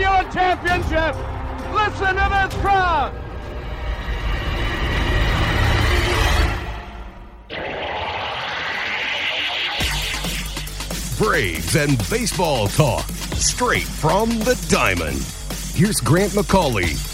given championship. Listen to this crowd. Braves and baseball talk straight from the diamond. Here's Grant McCauley.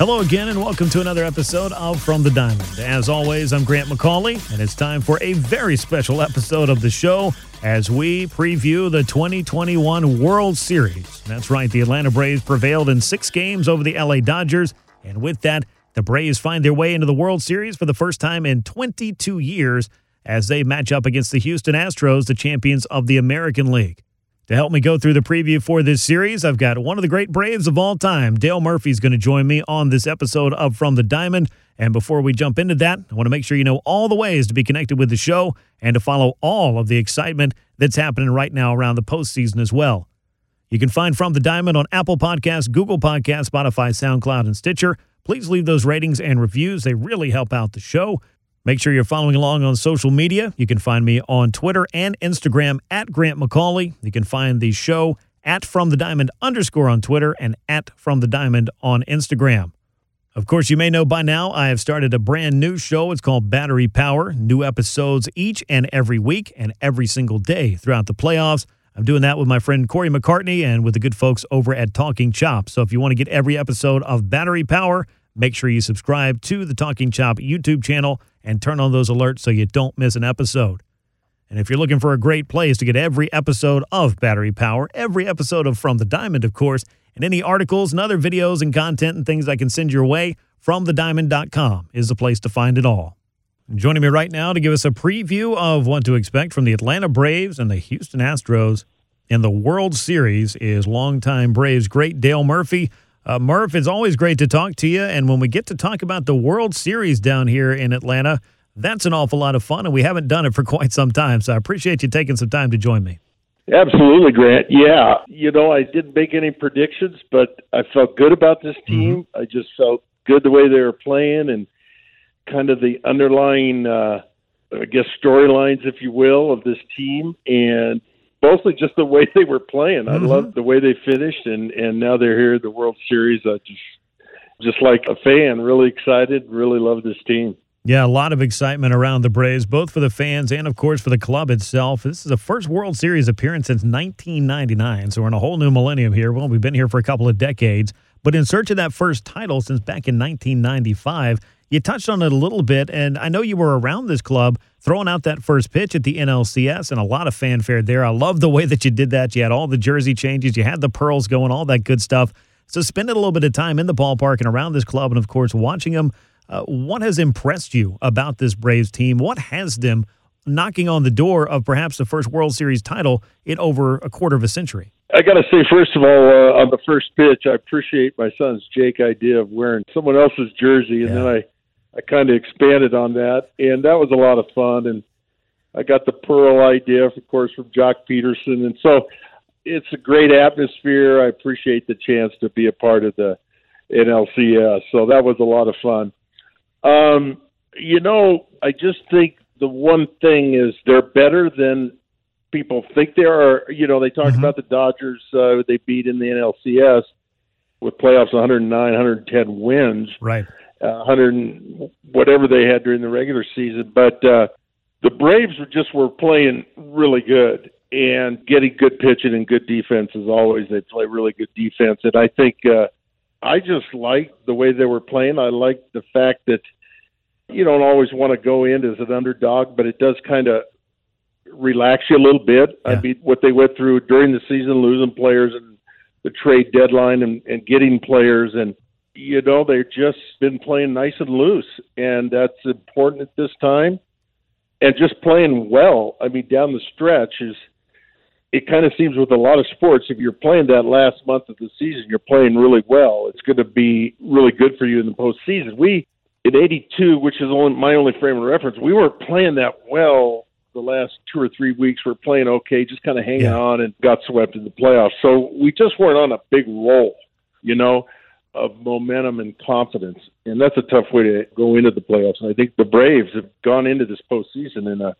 Hello again, and welcome to another episode of From the Diamond. As always, I'm Grant McCauley, and it's time for a very special episode of the show as we preview the 2021 World Series. That's right, the Atlanta Braves prevailed in six games over the LA Dodgers, and with that, the Braves find their way into the World Series for the first time in 22 years as they match up against the Houston Astros, the champions of the American League. To help me go through the preview for this series, I've got one of the great Braves of all time. Dale Murphy's going to join me on this episode of From the Diamond. And before we jump into that, I want to make sure you know all the ways to be connected with the show and to follow all of the excitement that's happening right now around the postseason as well. You can find From the Diamond on Apple Podcasts, Google Podcasts, Spotify, SoundCloud, and Stitcher. Please leave those ratings and reviews. They really help out the show. Make sure you're following along on social media. You can find me on Twitter and Instagram at Grant McCauley. You can find the show at From the Diamond underscore on Twitter and at From the Diamond on Instagram. Of course, you may know by now I have started a brand new show. It's called Battery Power. New episodes each and every week and every single day throughout the playoffs. I'm doing that with my friend Corey McCartney and with the good folks over at Talking Chop. So if you want to get every episode of Battery Power, make sure you subscribe to the Talking Chop YouTube channel and turn on those alerts so you don't miss an episode. And if you're looking for a great place to get every episode of Battery Power, every episode of From the Diamond, of course, and any articles and other videos and content and things I can send your way, FromTheDiamond.com is the place to find it all. Joining me right now to give us a preview of what to expect from the Atlanta Braves and the Houston Astros in the World Series is longtime Braves great Dale Murphy. Uh, Murph, it's always great to talk to you. And when we get to talk about the World Series down here in Atlanta, that's an awful lot of fun. And we haven't done it for quite some time. So I appreciate you taking some time to join me. Absolutely, Grant. Yeah. You know, I didn't make any predictions, but I felt good about this team. Mm-hmm. I just felt good the way they were playing and kind of the underlying, uh, I guess, storylines, if you will, of this team. And mostly just the way they were playing. I mm-hmm. love the way they finished, and and now they're here at the World Series. I just just like a fan, really excited, really love this team. Yeah, a lot of excitement around the Braves, both for the fans and, of course, for the club itself. This is the first World Series appearance since 1999, so we're in a whole new millennium here. Well, we've been here for a couple of decades, but in search of that first title since back in 1995, you touched on it a little bit, and I know you were around this club throwing out that first pitch at the NLCS, and a lot of fanfare there. I love the way that you did that. You had all the jersey changes, you had the pearls going, all that good stuff. So, spending a little bit of time in the ballpark and around this club, and of course, watching them, uh, what has impressed you about this Braves team? What has them knocking on the door of perhaps the first World Series title in over a quarter of a century? I got to say, first of all, uh, on the first pitch, I appreciate my son's Jake idea of wearing someone else's jersey, and yeah. then I I kind of expanded on that, and that was a lot of fun. And I got the Pearl idea, of course, from Joc Pederson, and so it's a great atmosphere. I appreciate the chance to be a part of the NLCS, so that was a lot of fun. Um, you know, I just think the one thing is they're better than people think they are. You know, they talked mm-hmm. about the Dodgers uh, they beat in the NLCS with playoffs 109, 110 wins. Right uh, 100 whatever they had during the regular season. But uh, the Braves were just were playing really good and getting good pitching and good defense as always. They play really good defense, and I think uh, I just like the way they were playing. I like the fact that you don't always want to go in as an underdog, but it does kind of relax you a little bit. Yeah. I mean, what they went through during the season, losing players and the trade deadline and, and getting players and you know, they've just been playing nice and loose, and that's important at this time. And just playing well. I mean, down the stretch is it kind of seems with a lot of sports, if you're playing that last month of the season, you're playing really well. It's going to be really good for you in the postseason. We in '82, which is only my only frame of reference, we weren't playing that well the last two or three weeks. We're playing okay, just kind of hanging yeah. on, and got swept in the playoffs. So we just weren't on a big roll, you know, of momentum and confidence, and that's a tough way to go into the playoffs. And I think the Braves have gone into this postseason in a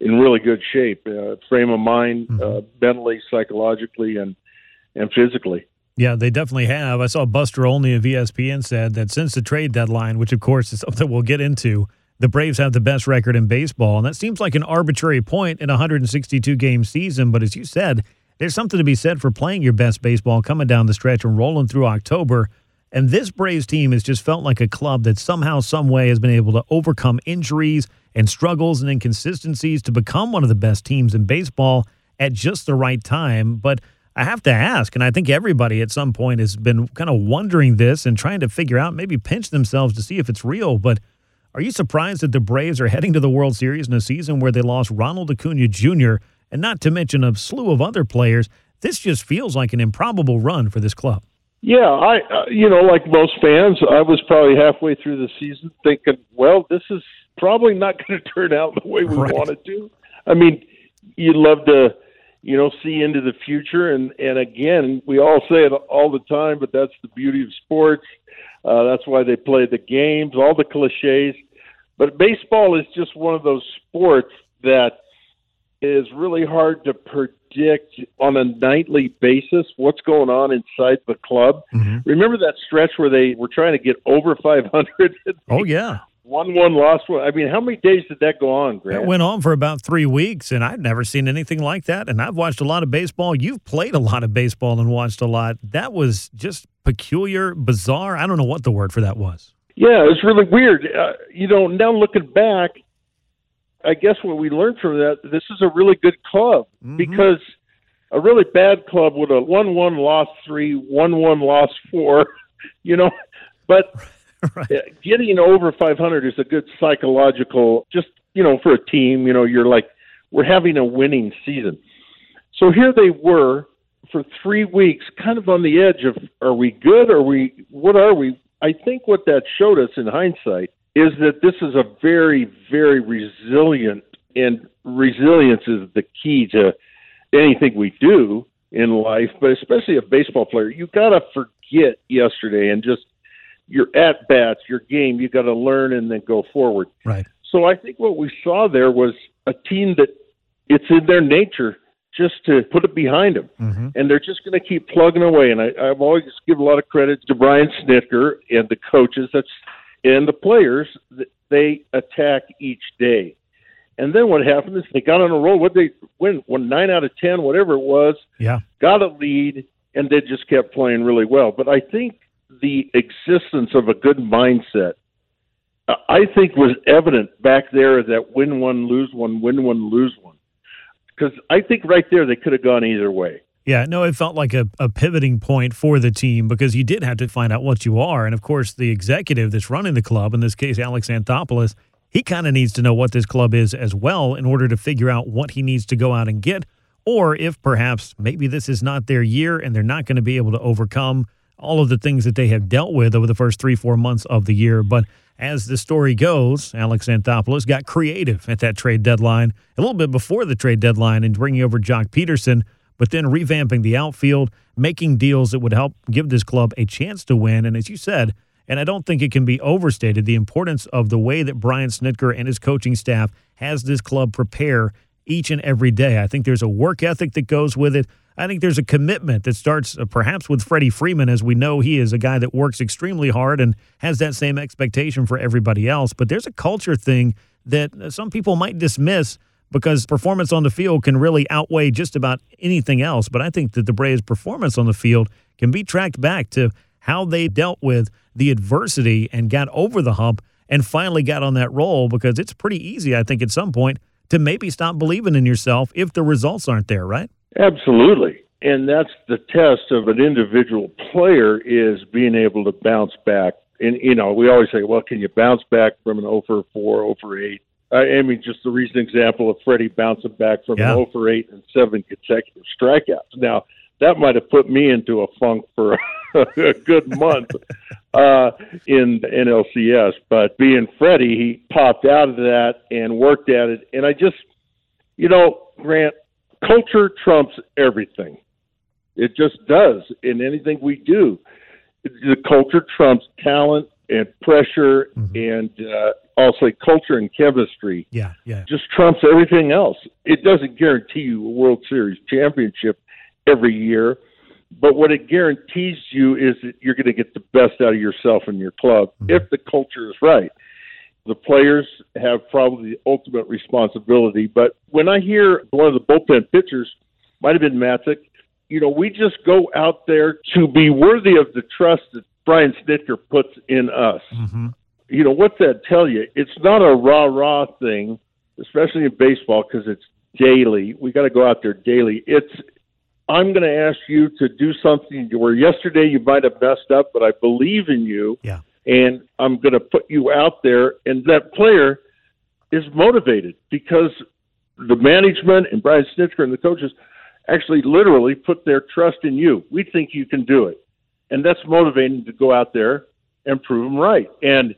in really good shape, uh, frame of mind, mm-hmm. uh, mentally, psychologically, and and physically. Yeah, they definitely have. I saw Buster Olney of ESPN said that since the trade deadline, which of course is something we'll get into, the Braves have the best record in baseball, and that seems like an arbitrary point in a 162 game season. But as you said, there's something to be said for playing your best baseball coming down the stretch and rolling through October. And this Braves team has just felt like a club that somehow, some way, has been able to overcome injuries and struggles and inconsistencies to become one of the best teams in baseball at just the right time. But I have to ask, and I think everybody at some point has been kind of wondering this and trying to figure out, maybe pinch themselves to see if it's real. But are you surprised that the Braves are heading to the World Series in a season where they lost Ronald Acuna Jr. and not to mention a slew of other players? This just feels like an improbable run for this club. Yeah, I uh, you know, like most fans, I was probably halfway through the season thinking, well, this is probably not going to turn out the way we right. want it to. I mean, you'd love to, you know, see into the future, and and again, we all say it all the time, but that's the beauty of sports. Uh, that's why they play the games, all the cliches. But baseball is just one of those sports that is really hard to predict on a nightly basis what's going on inside the club. Mm-hmm. Remember that stretch where they were trying to get over 500? Oh yeah. One one lost one. I mean, how many days did that go on, Grant? It went on for about three weeks, and I've never seen anything like that. And I've watched a lot of baseball. You've played a lot of baseball and watched a lot. That was just peculiar, bizarre. I don't know what the word for that was. Yeah, it was really weird. Uh, you know, now looking back, I guess what we learned from that, this is a really good club mm-hmm. because a really bad club would have won one, lost three, won one, lost four. You know, but right. getting over 500 is a good psychological, just, you know, for a team, you know, you're like, we're having a winning season. So here they were for three weeks, kind of on the edge of, are we good? Are we, what are we? I think what that showed us in hindsight is that this is a very, very resilient, and resilience is the key to anything we do in life, but especially a baseball player. You got to forget yesterday and just your at bats, your game. You got to learn and then go forward. Right. So I think what we saw there was a team that it's in their nature just to put it behind them, mm-hmm. and they're just going to keep plugging away. And I, I've always give a lot of credit to Brian Snitker and the coaches. That's and the players. They attack each day. And then what happened is they got on a roll. What they win, one nine out of ten, whatever it was. Yeah, got a lead, and they just kept playing really well. But I think the existence of a good mindset, uh, I think, was evident back there that win one, lose one, win one, lose one. Because I think right there they could have gone either way. Yeah, no, it felt like a, a pivoting point for the team because you did have to find out what you are. And of course, the executive that's running the club, in this case, Alex Anthopoulos, he kind of needs to know what this club is as well in order to figure out what he needs to go out and get. Or if perhaps maybe this is not their year and they're not going to be able to overcome all of the things that they have dealt with over the first three, four months of the year. But as the story goes, Alex Anthopoulos got creative at that trade deadline, a little bit before the trade deadline, in bringing over Joc Pederson, but then revamping the outfield, making deals that would help give this club a chance to win. And as you said, and I don't think it can be overstated, the importance of the way that Brian Snitker and his coaching staff has this club prepare each and every day. I think there's a work ethic that goes with it. I think there's a commitment that starts uh, perhaps with Freddie Freeman, as we know he is a guy that works extremely hard and has that same expectation for everybody else. But there's a culture thing that uh, some people might dismiss because performance on the field can really outweigh just about anything else. But I think that the Braves' performance on the field can be tracked back to how they dealt with the adversity and got over the hump and finally got on that roll because it's pretty easy, I think, at some point to maybe stop believing in yourself if the results aren't there, right? Absolutely. And that's the test of an individual player is being able to bounce back. And, you know, we always say, well, can you bounce back from an 0 for 4, 0 for 8? I mean, just the recent example of Freddie bouncing back from Yeah. an 0 for 8 and seven consecutive strikeouts. Now, that might have put me into a funk for a good month uh, in the NLCS. But being Freddie, he popped out of that and worked at it. And I just, you know, Grant, culture trumps everything. It just does in anything we do. The culture trumps talent and pressure and uh, also culture and chemistry Yeah, yeah. just trumps everything else. It doesn't guarantee you a World Series championship every year, but what it guarantees you is that you're going to get the best out of yourself and your club if the culture is right. The players have probably the ultimate responsibility, but when I hear one of the bullpen pitchers, might have been Matzek, you know, we just go out there to be worthy of the trust that Brian Snitker puts in us hmm you know, what's that tell you? It's not a rah rah thing, especially in baseball because it's daily. We got to go out there daily. It's I'm going to ask you to do something where yesterday you might have messed up, but I believe in you, Yeah. and I'm going to put you out there, and that player is motivated because the management and Brian Snitker and the coaches actually literally put their trust in you. We think you can do it, and that's motivating to go out there and prove them right. And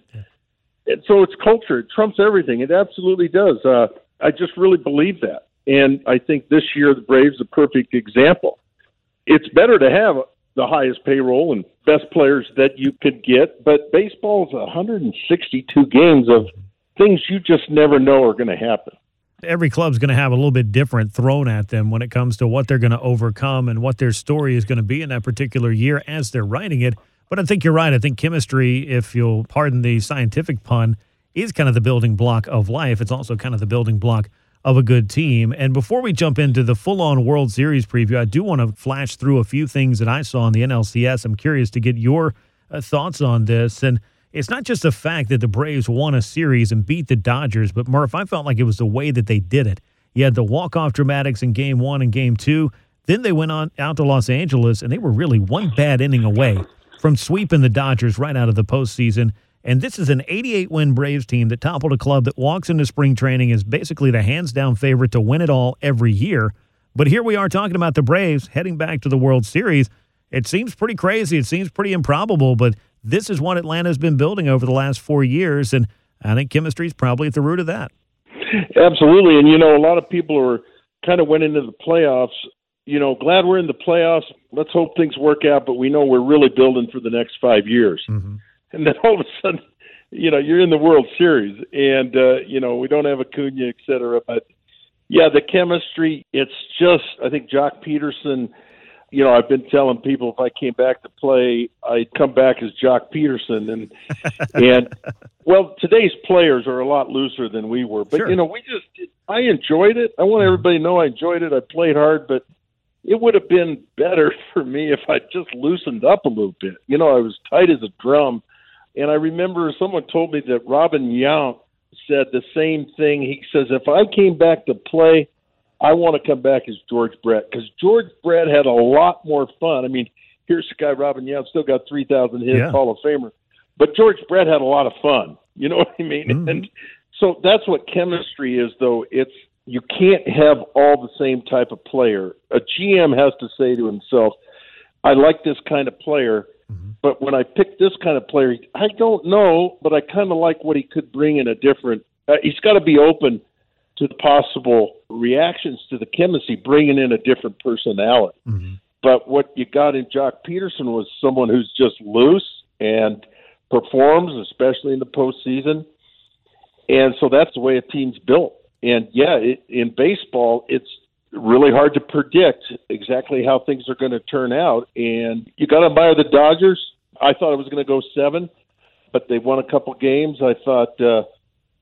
and so it's culture. It trumps everything. It absolutely does. Uh, I just really believe that. And I think this year the Braves are a perfect example. It's better to have the highest payroll and best players that you could get, but baseball is 162 games of things you just never know are going to happen. Every club's going to have a little bit different thrown at them when it comes to what they're going to overcome and what their story is going to be in that particular year as they're writing it. But I think you're right. I think chemistry, if you'll pardon the scientific pun, is kind of the building block of life. It's also kind of the building block of a good team. And before we jump into the full on World Series preview, I do want to flash through a few things that I saw in the NLCS. I'm curious to get your uh, thoughts on this. And it's not just the fact that the Braves won a series and beat the Dodgers, but Murph, I felt like it was the way that they did it. You had the walk off dramatics in game one and game two. Then they went on out to Los Angeles, and they were really one bad inning away from sweeping the Dodgers right out of the postseason. And this is an 88 win Braves team that toppled a club that walks into spring training as basically the hands down favorite to win it all every year. But here we are talking about the Braves heading back to the World Series. It seems pretty crazy. It seems pretty improbable, but this is what Atlanta's been building over the last four years. And I think chemistry is probably at the root of that. Absolutely. And, you know, a lot of people are kind of went into the playoffs. You know, glad we're in the playoffs. Let's hope things work out, but we know we're really building for the next five years. Mm-hmm. And then all of a sudden, you know, you're in the World Series and, uh, you know, we don't have Acuna, et cetera. But, yeah, the chemistry, it's just, I think Joc Pederson, you know, I've been telling people if I came back to play, I'd come back as Joc Pederson. And, and well, today's players are a lot looser than we were. But, Sure. you know, we just, I enjoyed it. I want everybody to know I enjoyed it. I played hard, but it would have been better for me if I just loosened up a little bit. You know, I was tight as a drum. And I remember someone told me that Robin Yount said the same thing. He says, if I came back to play, I want to come back as George Brett because George Brett had a lot more fun. I mean, here's the guy, Robin Yount, still got 3,000 hits, Yeah. Hall of Famer. But George Brett had a lot of fun. You know what I mean? Mhm. And so that's what chemistry is, though. It's you can't have all the same type of player. A GM has to say to himself, I like this kind of player, but when I pick this kind of player, I don't know, but I kind of like what he could bring in a different. Uh, he's got to be open to the possible reactions to the chemistry, bringing in a different personality. Mhm. But what you got in Joc Pederson was someone who's just loose and performs, especially in the postseason. And so that's the way a team's built. And yeah, it, in baseball, it's really hard to predict exactly how things are going to turn out. And you got to admire the Dodgers. I thought it was going to go seven, but they won a couple games. I thought uh,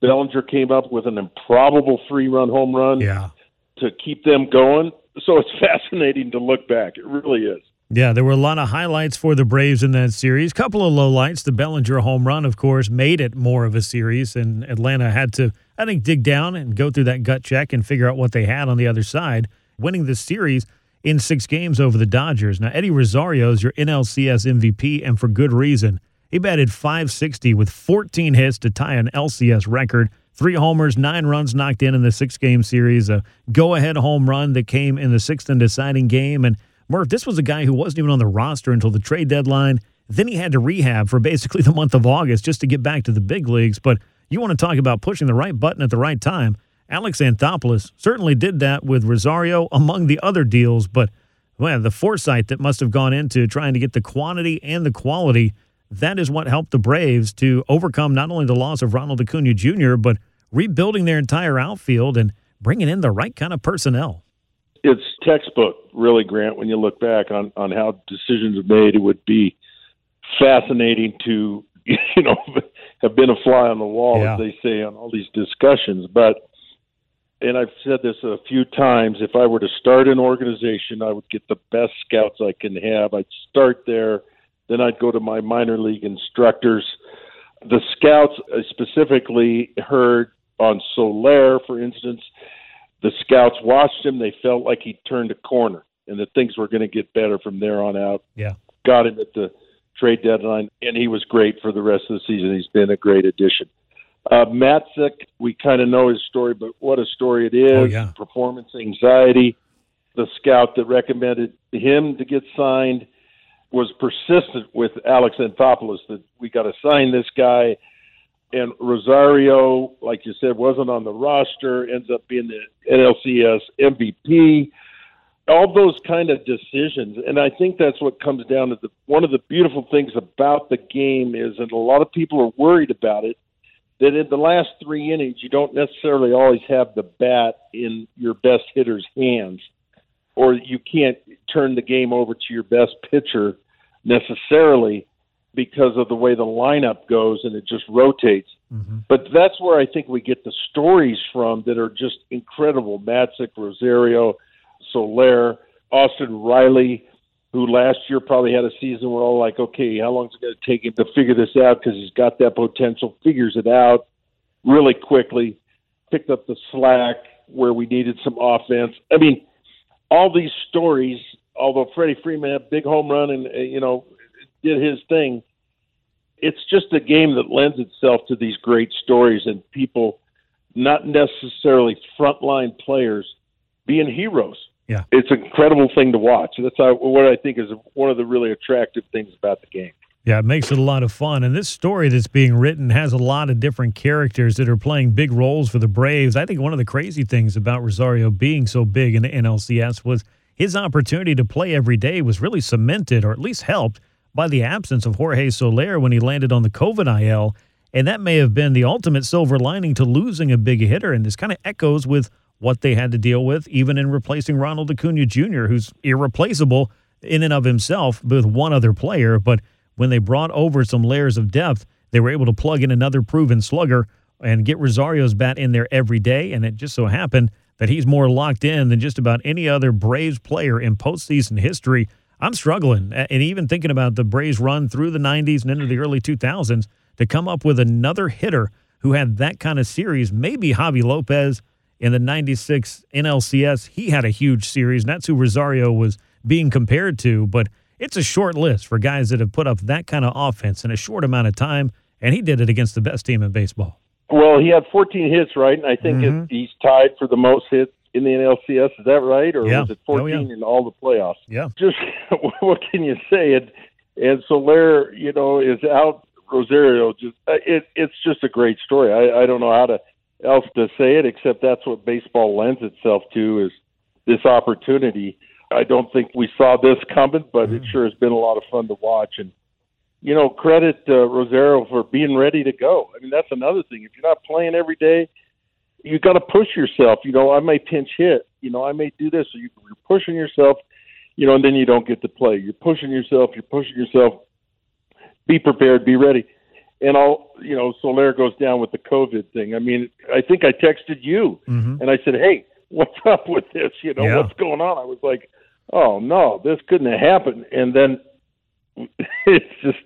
Bellinger came up with an improbable three-run home run Yeah. to keep them going. So it's fascinating to look back. It really is. Yeah, there were a lot of highlights for the Braves in that series. Couple of lowlights. The Bellinger home run, of course, made it more of a series, and Atlanta had to, I think, dig down and go through that gut check and figure out what they had on the other side, winning the series in six games over the Dodgers. Now, Eddie Rosario is your NLCS MVP, and for good reason. He batted 560 with 14 hits to tie an LCS record. three homers, nine runs knocked in in the six game series, a go ahead home run that came in the sixth and deciding game. And Murph, this was a guy who wasn't even on the roster until the trade deadline. Then he had to rehab for basically the month of August just to get back to the big leagues. But you want to talk about pushing the right button at the right time. Alex Anthopoulos certainly did that with Rosario among the other deals, but well, the foresight that must have gone into trying to get the quantity and the quality, that is what helped the Braves to overcome not only the loss of Ronald Acuna Jr., but rebuilding their entire outfield and bringing in the right kind of personnel. It's textbook, really, Grant, when you look back on, on how decisions are made. It would be fascinating to, you know, have been a fly on the wall, yeah. as they say, on all these discussions. But and I've said this a few times, if I were to start an organization, I would get the best scouts I can have. I'd start there, then I'd go to my minor league instructors. The scouts I specifically heard on Soler, for instance, the scouts watched him. They felt like he turned a corner and that things were going to get better from there on out. Yeah. Got him at the trade deadline, and he was great for the rest of the season. He's been a great addition. Uh, Matzek, we kind of know his story, but what a story it is. Oh, yeah. Performance anxiety. The scout that recommended him to get signed was persistent with Alex Anthopoulos that we got to sign this guy. And Rosario, like you said, wasn't on the roster, ends up being the NLCS MVP. All those kind of decisions. And I think that's what comes down to the one of the beautiful things about the game is, and a lot of people are worried about it, that in the last three innings, you don't necessarily always have the bat in your best hitter's hands, or you can't turn the game over to your best pitcher necessarily because of the way the lineup goes and it just rotates. Mm-hmm. But that's where I think we get the stories from that are just incredible. Matzek, Rosario, Soler, Austin Riley, who last year probably had a season where all like, okay, how long is it going to take him to figure this out because he's got that potential, figures it out really quickly, picked up the slack where we needed some offense. I mean, all these stories, although Freddie Freeman had a big home run and, uh, you know, did his thing, it's just a game that lends itself to these great stories and people, not necessarily frontline players, being heroes yeah, it's an incredible thing to watch. That's what I think is one of the really attractive things about the game. Yeah, it makes it a lot of fun. And this story that's being written has a lot of different characters that are playing big roles for the Braves. I think one of the crazy things about Rosario being so big in the NLCS was his opportunity to play every day was really cemented or at least helped by the absence of Jorge Soler when he landed on the COVID IL. And that may have been the ultimate silver lining to losing a big hitter. And this kind of echoes with what they had to deal with, even in replacing Ronald Acuna Jr., who's irreplaceable in and of himself with one other player. But when they brought over some layers of depth, they were able to plug in another proven slugger and get Rosario's bat in there every day. And it just so happened that he's more locked in than just about any other Braves player in postseason history. I'm struggling. And even thinking about the Braves run through the 90s and into the early 2000s to come up with another hitter who had that kind of series, maybe Javy Lopez in the 96 NLCS. He had a huge series, and that's who Rosario was being compared to. But it's a short list for guys that have put up that kind of offense in a short amount of time, and he did it against the best team in baseball. Well, he had 14 hits, right? And I think mm-hmm. he's tied for the most hits in the NLCS. Is that right? Or yeah. was it 14 oh, yeah. in all the playoffs? Yeah. Just what can you say? And, and Soler, you know, is out. Rosario, just uh, it, it's just a great story. I, I don't know how to else to say it except that's what baseball lends itself to is this opportunity. I don't think we saw this coming, but it sure has been a lot of fun to watch. And you know, credit uh, Rosario for being ready to go. I mean, that's another thing. If you're not playing every day, you got to push yourself. You know, I may pinch hit. You know, I may do this. So you're pushing yourself. You know, and then you don't get to play. You're pushing yourself. You're pushing yourself. Be prepared. Be ready and all you know Soler goes down with the COVID thing. I mean, I think I texted you mm-hmm. and I said, "Hey, what's up with this? You know, yeah. what's going on?" I was like, "Oh no, this couldn't have happened." And then it's just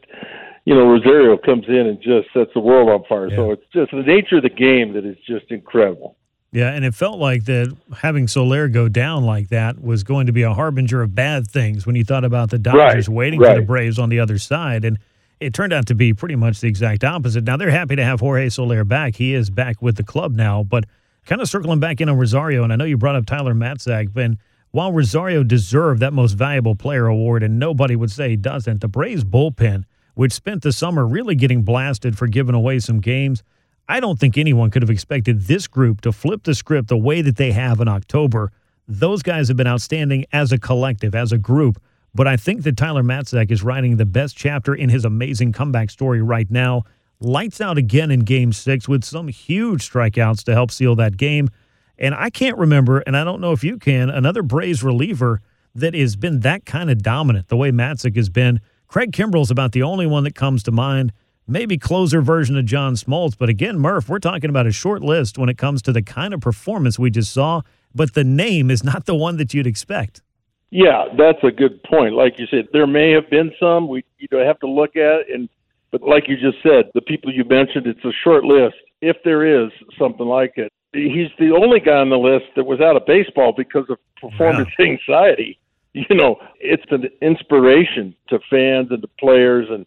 you know Rosario comes in and just sets the world on fire. Yeah. So it's just the nature of the game that is just incredible. Yeah, and it felt like that having Soler go down like that was going to be a harbinger of bad things when you thought about the Dodgers right, waiting right. for the Braves on the other side and it turned out to be pretty much the exact opposite. Now they're happy to have Jorge Soler back. He is back with the club now, but kind of circling back in on Rosario, and I know you brought up Tyler Matzek, but while Rosario deserved that most valuable player award, and nobody would say he doesn't, the Braves bullpen, which spent the summer really getting blasted for giving away some games, I don't think anyone could have expected this group to flip the script the way that they have in October. Those guys have been outstanding as a collective, as a group. But I think that Tyler Matzek is writing the best chapter in his amazing comeback story right now. Lights out again in game six with some huge strikeouts to help seal that game. And I can't remember, and I don't know if you can, another Braves reliever that has been that kind of dominant the way Matzek has been. Craig Kimbrel's about the only one that comes to mind. Maybe closer version of John Smoltz. But again, Murph, we're talking about a short list when it comes to the kind of performance we just saw, but the name is not the one that you'd expect. Yeah, that's a good point. Like you said, there may have been some we you know have to look at, and but like you just said, the people you mentioned, it's a short list. If there is something like it, he's the only guy on the list that was out of baseball because of performance yeah. anxiety. You know, it's an inspiration to fans and to players, and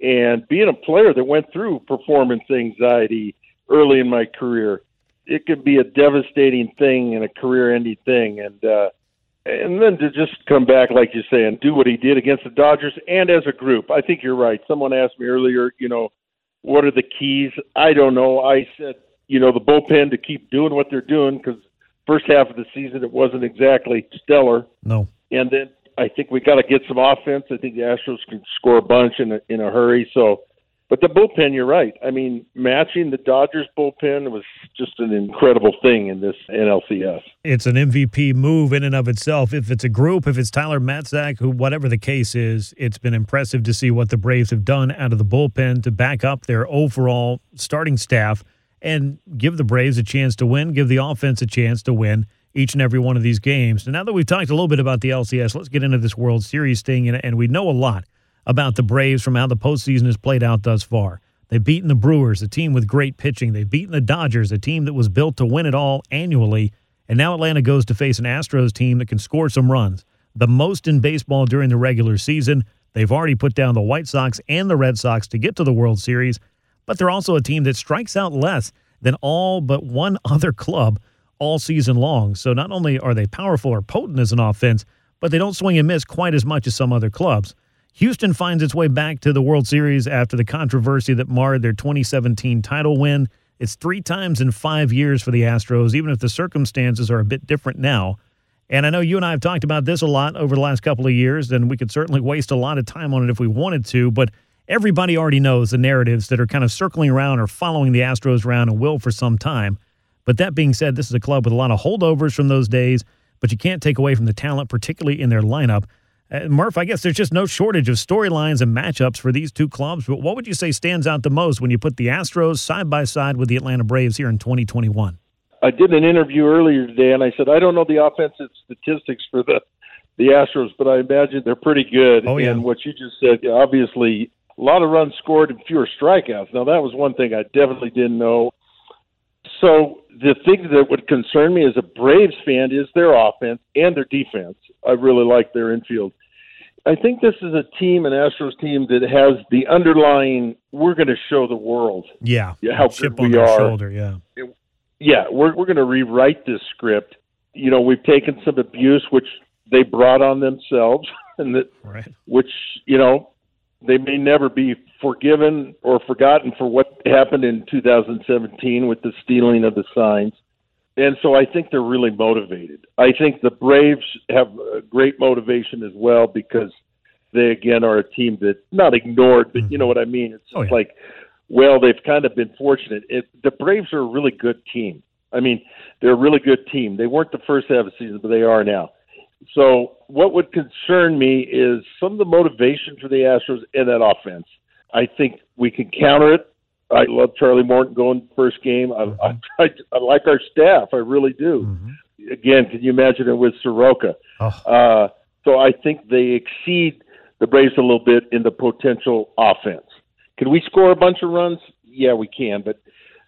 and being a player that went through performance anxiety early in my career, it could be a devastating thing and a career-ending thing, and. uh and then to just come back, like you say, and do what he did against the Dodgers and as a group. I think you're right. Someone asked me earlier, you know, what are the keys? I don't know. I said, you know, the bullpen to keep doing what they're doing because first half of the season it wasn't exactly stellar. No. And then I think we got to get some offense. I think the Astros can score a bunch in a, in a hurry. So but the bullpen, you're right. I mean, matching the Dodgers bullpen was just an incredible thing in this NLCS. It's an MVP move in and of itself. If it's a group, if it's Tyler Matzek, who whatever the case is, it's been impressive to see what the Braves have done out of the bullpen to back up their overall starting staff and give the Braves a chance to win, give the offense a chance to win each and every one of these games. And now that we've talked a little bit about the LCS, let's get into this World Series thing. And, and we know a lot about the Braves from how the postseason has played out thus far. They've beaten the Brewers, a team with great pitching. They've beaten the Dodgers, a team that was built to win it all annually. And now Atlanta goes to face an Astros team that can score some runs, the most in baseball during the regular season. They've already put down the White Sox and the Red Sox to get to the World Series, but they're also a team that strikes out less than all but one other club all season long. So not only are they powerful or potent as an offense, but they don't swing and miss quite as much as some other clubs. Houston finds its way back to the World Series after the controversy that marred their 2017 title win. It's three times in five years for the Astros, even if the circumstances are a bit different now. And I know you and I have talked about this a lot over the last couple of years, and we could certainly waste a lot of time on it if we wanted to, but everybody already knows the narratives that are kind of circling around or following the Astros around and will for some time. But that being said, this is a club with a lot of holdovers from those days, but you can't take away from the talent, particularly in their lineup. Uh, Murph, I guess there's just no shortage of storylines and matchups for these two clubs. But what would you say stands out the most when you put the Astros side by side with the Atlanta Braves here in 2021? I did an interview earlier today, and I said I don't know the offensive statistics for the the Astros, but I imagine they're pretty good. Oh, yeah. And what you just said, obviously, a lot of runs scored and fewer strikeouts. Now that was one thing I definitely didn't know. So the thing that would concern me as a Braves fan is their offense and their defense. I really like their infield. I think this is a team, an Astros team, that has the underlying. We're going to show the world, yeah, how chip good on we are. shoulder, yeah, yeah. We're we're going to rewrite this script. You know, we've taken some abuse, which they brought on themselves, and that right. which you know they may never be forgiven or forgotten for what happened in 2017 with the stealing of the signs. And so I think they're really motivated. I think the Braves have great motivation as well because they again are a team that not ignored, but you know mm-hmm. what I mean. It's Oh, yeah. like, well, they've kind of been fortunate. It, the Braves are a really good team. I mean, they're a really good team. They weren't the first half of the season, but they are now. So what would concern me is some of the motivation for the Astros in that offense. I think we can counter it. I love Charlie Morton going first game. I, I, I, I like our staff. I really do. Again, can you imagine it with Soroka? Oh. Uh, so I think they exceed the Braves a little bit in the potential offense. Can we score a bunch of runs? Yeah, we can. But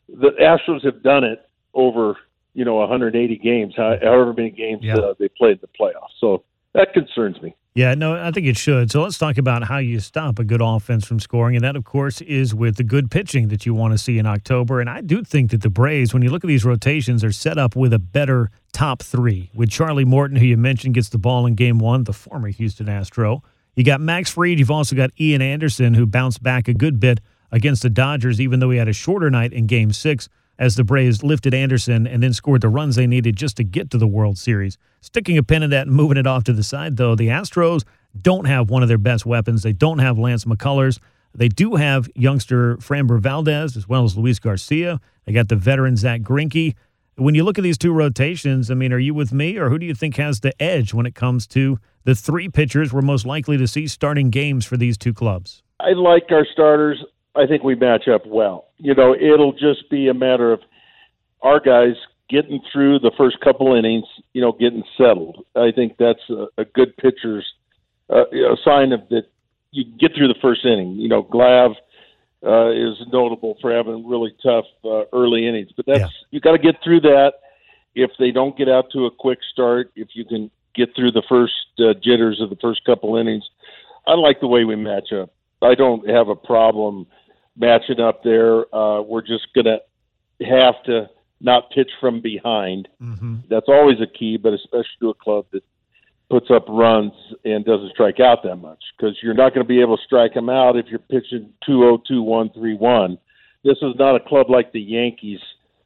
the Astros have done it over you know 180 games, however many games Yeah. uh, they played in the playoffs. So that concerns me. Yeah, no, I think it should. So let's talk about how you stop a good offense from scoring. And that, of course, is with the good pitching that you want to see in October. And I do think that the Braves, when you look at these rotations, are set up with a better top three. With Charlie Morton, who you mentioned gets the ball in game one, the former Houston Astro. You got Max Fried. You've also got Ian Anderson, who bounced back a good bit against the Dodgers, even though he had a shorter night in game six as the Braves lifted Anderson and then scored the runs they needed just to get to the World Series. Sticking a pin in that and moving it off to the side, though, the Astros don't have one of their best weapons. They don't have Lance McCullers. They do have youngster Framber Valdez as well as Luis Garcia. They got the veteran Zack Greinke. When you look at these two rotations, I mean, are you with me, or who do you think has the edge when it comes to the three pitchers we're most likely to see starting games for these two clubs? I like our starters. I think we match up well. You know, it'll just be a matter of our guys getting through the first couple innings, you know, getting settled. I think that's a, a good pitcher's uh, a sign of that you get through the first inning. You know, Glav uh, is notable for having really tough uh, early innings, but that's yeah. you got to get through that. If they don't get out to a quick start, if you can get through the first uh, jitters of the first couple innings, I like the way we match up. I don't have a problem matching up there. Uh, we're just going to have to not pitch from behind. Mm-hmm. That's always a key, but especially to a club that puts up runs and doesn't strike out that much because you're not going to be able to strike them out if you're pitching 2 2 1 3 1. This is not a club like the Yankees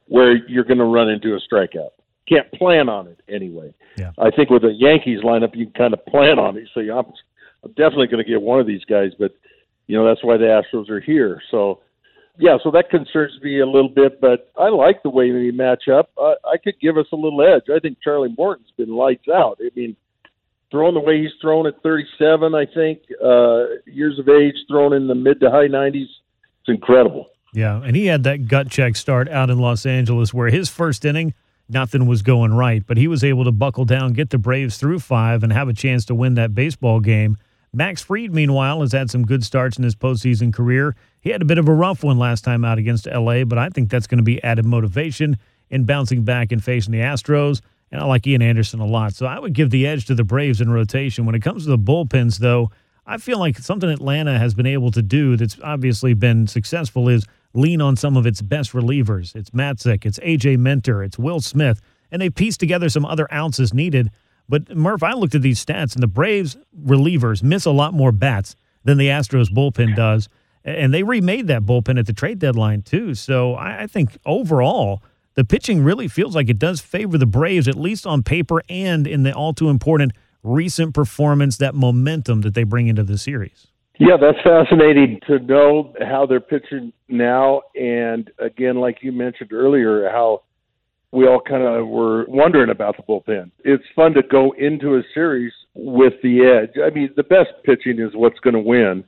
where you're going to run into a strikeout. Can't plan on it anyway. Yeah. I think with the Yankees lineup, you can kind of plan on it. So I'm, I'm definitely going to get one of these guys, but you know that's why the Astros are here. So yeah, so that concerns me a little bit, but I like the way we match up. I, I could give us a little edge. I think Charlie Morton's been lights out. I mean, throwing the way he's thrown at 37, I think uh, years of age, thrown in the mid to high 90s, it's incredible. Yeah, and he had that gut check start out in Los Angeles where his first inning, nothing was going right, but he was able to buckle down, get the Braves through five, and have a chance to win that baseball game. Max Fried, meanwhile, has had some good starts in his postseason career. He had a bit of a rough one last time out against LA, but I think that's going to be added motivation in bouncing back and facing the Astros. And I like Ian Anderson a lot. So I would give the edge to the Braves in rotation. When it comes to the bullpens, though, I feel like something Atlanta has been able to do that's obviously been successful is lean on some of its best relievers. It's Matzek, it's AJ Minter, it's Will Smith, and they piece together some other ounces needed but Murph, I looked at these stats, and the Braves relievers miss a lot more bats than the Astros bullpen does. And they remade that bullpen at the trade deadline, too. So I, think overall, the pitching really feels like it does favor the Braves, at least on paper and in the all too important recent performance, that momentum that they bring into the series. Yeah, that's fascinating to know how they're pitching now. And again, like you mentioned earlier, how we all kind of were wondering about the bullpen. It's fun to go into a series with the edge. I mean, the best pitching is what's going to win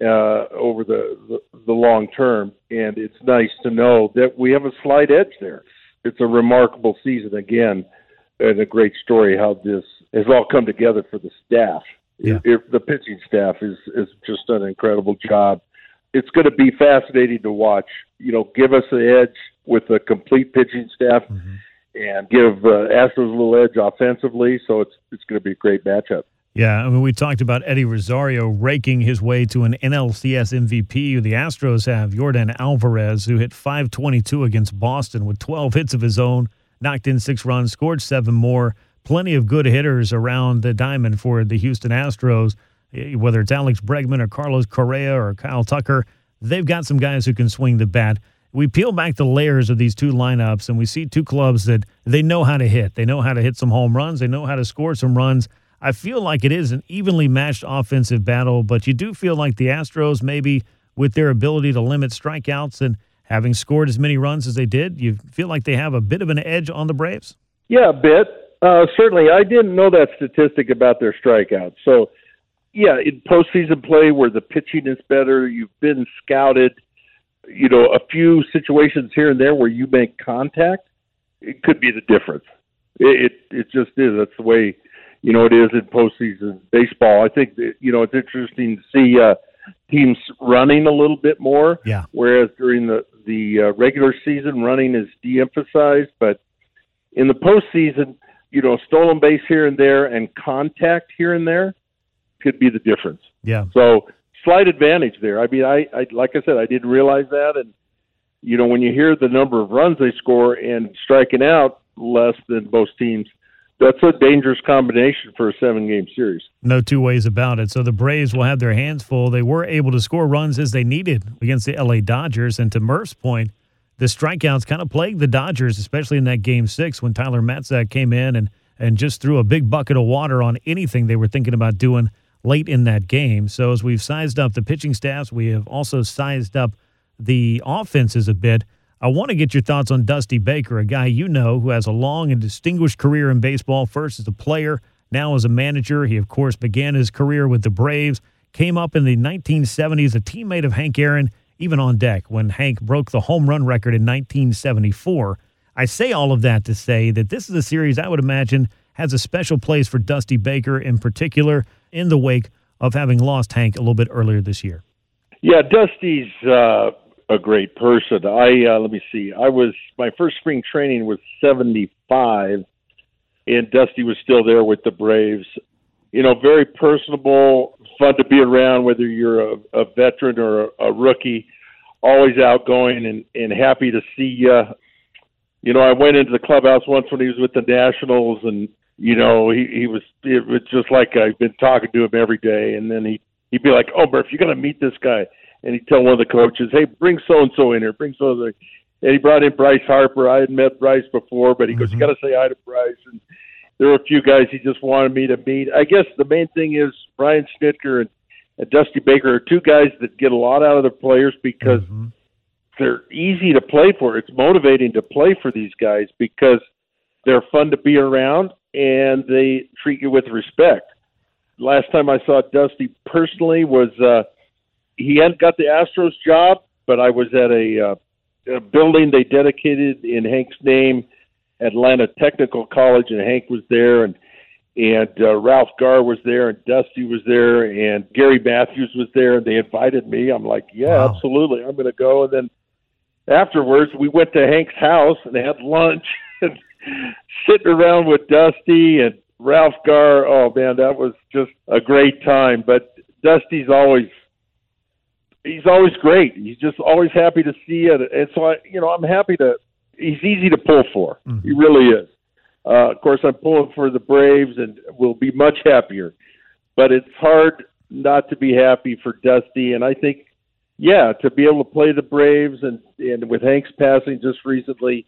uh, over the, the the long term, and it's nice to know that we have a slight edge there. It's a remarkable season again, and a great story how this has all come together for the staff. Yeah. It, the pitching staff is is just done an incredible job. It's going to be fascinating to watch. You know, give us the edge with a complete pitching staff mm-hmm. and give uh, Astros a little edge offensively. So it's it's going to be a great matchup. Yeah, I mean, we talked about Eddie Rosario raking his way to an NLCS MVP. The Astros have Yordan Alvarez, who hit 522 against Boston with 12 hits of his own, knocked in six runs, scored seven more. Plenty of good hitters around the diamond for the Houston Astros, eh, whether it's Alex Bregman or Carlos Correa or Kyle Tucker. They've got some guys who can swing the bat we peel back the layers of these two lineups and we see two clubs that they know how to hit. They know how to hit some home runs. They know how to score some runs. I feel like it is an evenly matched offensive battle, but you do feel like the Astros, maybe with their ability to limit strikeouts and having scored as many runs as they did, you feel like they have a bit of an edge on the Braves? Yeah, a bit. Uh, certainly. I didn't know that statistic about their strikeouts. So, yeah, in postseason play where the pitching is better, you've been scouted – you know, a few situations here and there where you make contact, it could be the difference. It it, it just is. That's the way you know it is in postseason baseball. I think that, you know it's interesting to see uh, teams running a little bit more. Yeah. Whereas during the the uh, regular season, running is de-emphasized, but in the postseason, you know, stolen base here and there and contact here and there could be the difference. Yeah. So slight advantage there. I mean, I, I like I said, I didn't realize that, and you know, when you hear the number of runs they score and striking out less than most teams, that's a dangerous combination for a seven game series. No two ways about it. So the Braves will have their hands full. They were able to score runs as they needed against the LA Dodgers. And to Murph's point, the strikeouts kind of plagued the Dodgers, especially in that game six when Tyler Matzek came in and, and just threw a big bucket of water on anything they were thinking about doing late in that game. So as we've sized up the pitching staffs, we have also sized up the offenses a bit. I want to get your thoughts on Dusty Baker, a guy you know who has a long and distinguished career in baseball, first as a player, now as a manager. He, of course, began his career with the Braves, came up in the 1970s, a teammate of Hank Aaron, even on deck when Hank broke the home run record in 1974. I say all of that to say that this is a series I would imagine has a special place for Dusty Baker in particular in the wake of having lost Hank a little bit earlier this year. Yeah, Dusty's uh, a great person. I uh, let me see. I was my first spring training was '75, and Dusty was still there with the Braves. You know, very personable, fun to be around, whether you're a, a veteran or a, a rookie. Always outgoing and, and happy to see you. You know, I went into the clubhouse once when he was with the Nationals, and you know, he he was it was just like I've been talking to him every day, and then he he'd be like, "Oh, Murph, you got to meet this guy." and he'd tell one of the coaches, "Hey, bring so and so in here, bring so and so." And he brought in Bryce Harper. I had met Bryce before, but he goes, "You got to say hi to Bryce." And there were a few guys he just wanted me to meet. I guess the main thing is Brian Snitker and, and Dusty Baker are two guys that get a lot out of their players because mm-hmm. they're easy to play for. It's motivating to play for these guys because they're fun to be around and they treat you with respect. Last time I saw Dusty personally was uh he hadn't got the Astros job, but I was at a, uh, a building they dedicated in Hank's name, Atlanta Technical College, and Hank was there, and and uh, Ralph Garr was there, and Dusty was there, and Gary Matthews was there, and they invited me. I'm like, yeah, wow. absolutely, I'm going to go. And then afterwards, we went to Hank's house and had lunch and sitting around with Dusty and Ralph Garr. Oh man, that was just a great time. But Dusty's always he's always great. He's just always happy to see it, and so I, you know, I'm happy to. He's easy to pull for. Mm-hmm. He really is. Uh, of course, I'm pulling for the Braves, and will be much happier. But it's hard not to be happy for Dusty, and I think, yeah, to be able to play the Braves, and and with Hank's passing just recently,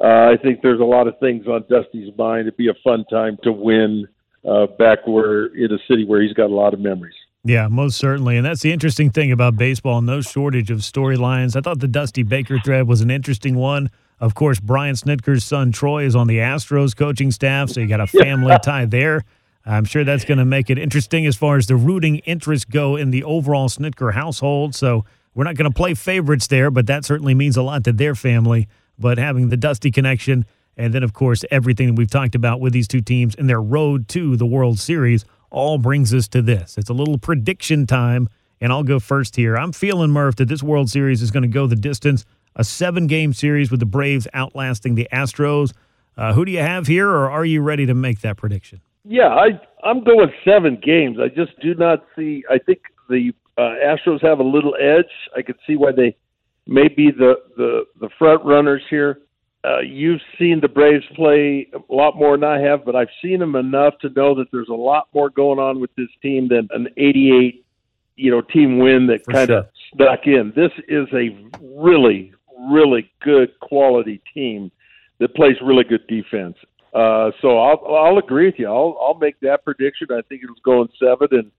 uh, I think there's a lot of things on Dusty's mind. It'd be a fun time to win uh, back where in a city where he's got a lot of memories. Yeah, most certainly. And that's the interesting thing about baseball no shortage of storylines. I thought the Dusty Baker thread was an interesting one. Of course, Brian Snitker's son Troy is on the Astros coaching staff, so you got a family yeah. tie there. I'm sure that's going to make it interesting as far as the rooting interests go in the overall Snitker household. So we're not going to play favorites there, but that certainly means a lot to their family. But having the Dusty connection, and then, of course, everything that we've talked about with these two teams and their road to the World Series – all brings us to this. It's a little prediction time, and I'll go first here. I'm feeling, Murph, that this World Series is going to go the distance. A seven game series with the Braves outlasting the Astros. Uh, who do you have here, or are you ready to make that prediction? Yeah, I, I'm going seven games. I just do not see. I think the uh, Astros have a little edge. I could see why they may be the, the, the front runners here uh, you've seen the Braves play a lot more than I have, but I've seen them enough to know that there's a lot more going on with this team than an 88, you know, team win that kind of sure. stuck in. This is a really, really good quality team that plays really good defense. Uh, so I'll I'll agree with you. I'll I'll make that prediction. I think it it's going seven, and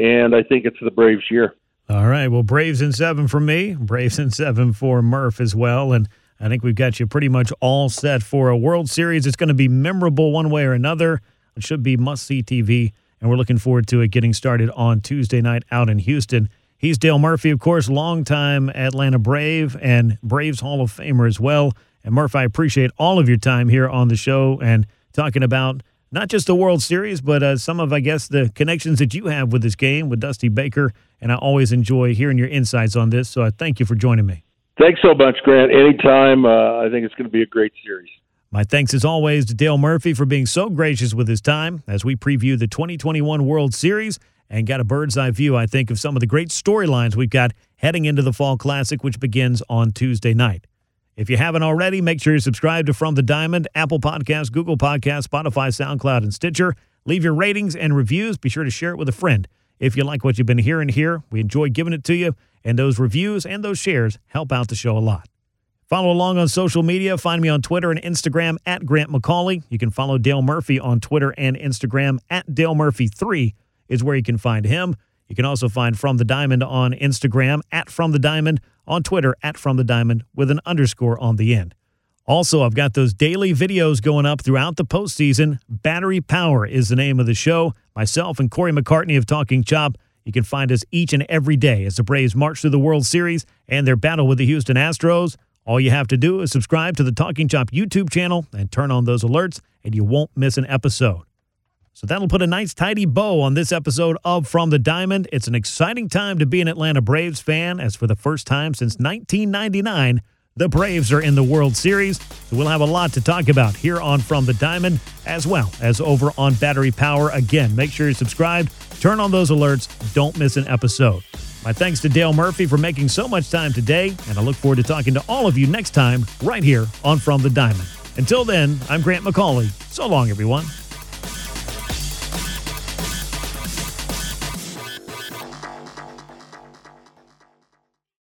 and I think it's the Braves' year. All right. Well, Braves in seven for me. Braves in seven for Murph as well, and. I think we've got you pretty much all set for a World Series. It's going to be memorable one way or another. It should be must see TV, and we're looking forward to it getting started on Tuesday night out in Houston. He's Dale Murphy, of course, longtime Atlanta Brave and Braves Hall of Famer as well. And Murph, I appreciate all of your time here on the show and talking about not just the World Series, but uh, some of, I guess, the connections that you have with this game with Dusty Baker. And I always enjoy hearing your insights on this. So I thank you for joining me. Thanks so much, Grant. Anytime. Uh, I think it's going to be a great series. My thanks as always to Dale Murphy for being so gracious with his time as we preview the 2021 World Series and got a bird's eye view, I think, of some of the great storylines we've got heading into the Fall Classic, which begins on Tuesday night. If you haven't already, make sure you subscribe to From the Diamond, Apple Podcasts, Google Podcasts, Spotify, SoundCloud, and Stitcher. Leave your ratings and reviews. Be sure to share it with a friend. If you like what you've been hearing here, we enjoy giving it to you, and those reviews and those shares help out the show a lot. Follow along on social media. Find me on Twitter and Instagram at Grant McAuley. You can follow Dale Murphy on Twitter and Instagram at Dale Murphy3 is where you can find him. You can also find From the Diamond on Instagram at From the Diamond, on Twitter at From the Diamond with an underscore on the end. Also, I've got those daily videos going up throughout the postseason. Battery Power is the name of the show. Myself and Corey McCartney of Talking Chop. You can find us each and every day as the Braves march through the World Series and their battle with the Houston Astros. All you have to do is subscribe to the Talking Chop YouTube channel and turn on those alerts, and you won't miss an episode. So that'll put a nice, tidy bow on this episode of From the Diamond. It's an exciting time to be an Atlanta Braves fan, as for the first time since 1999, the Braves are in the World Series. So we'll have a lot to talk about here on From the Diamond, as well as over on Battery Power. Again, make sure you're subscribed, turn on those alerts, don't miss an episode. My thanks to Dale Murphy for making so much time today, and I look forward to talking to all of you next time right here on From the Diamond. Until then, I'm Grant McAuley. So long, everyone.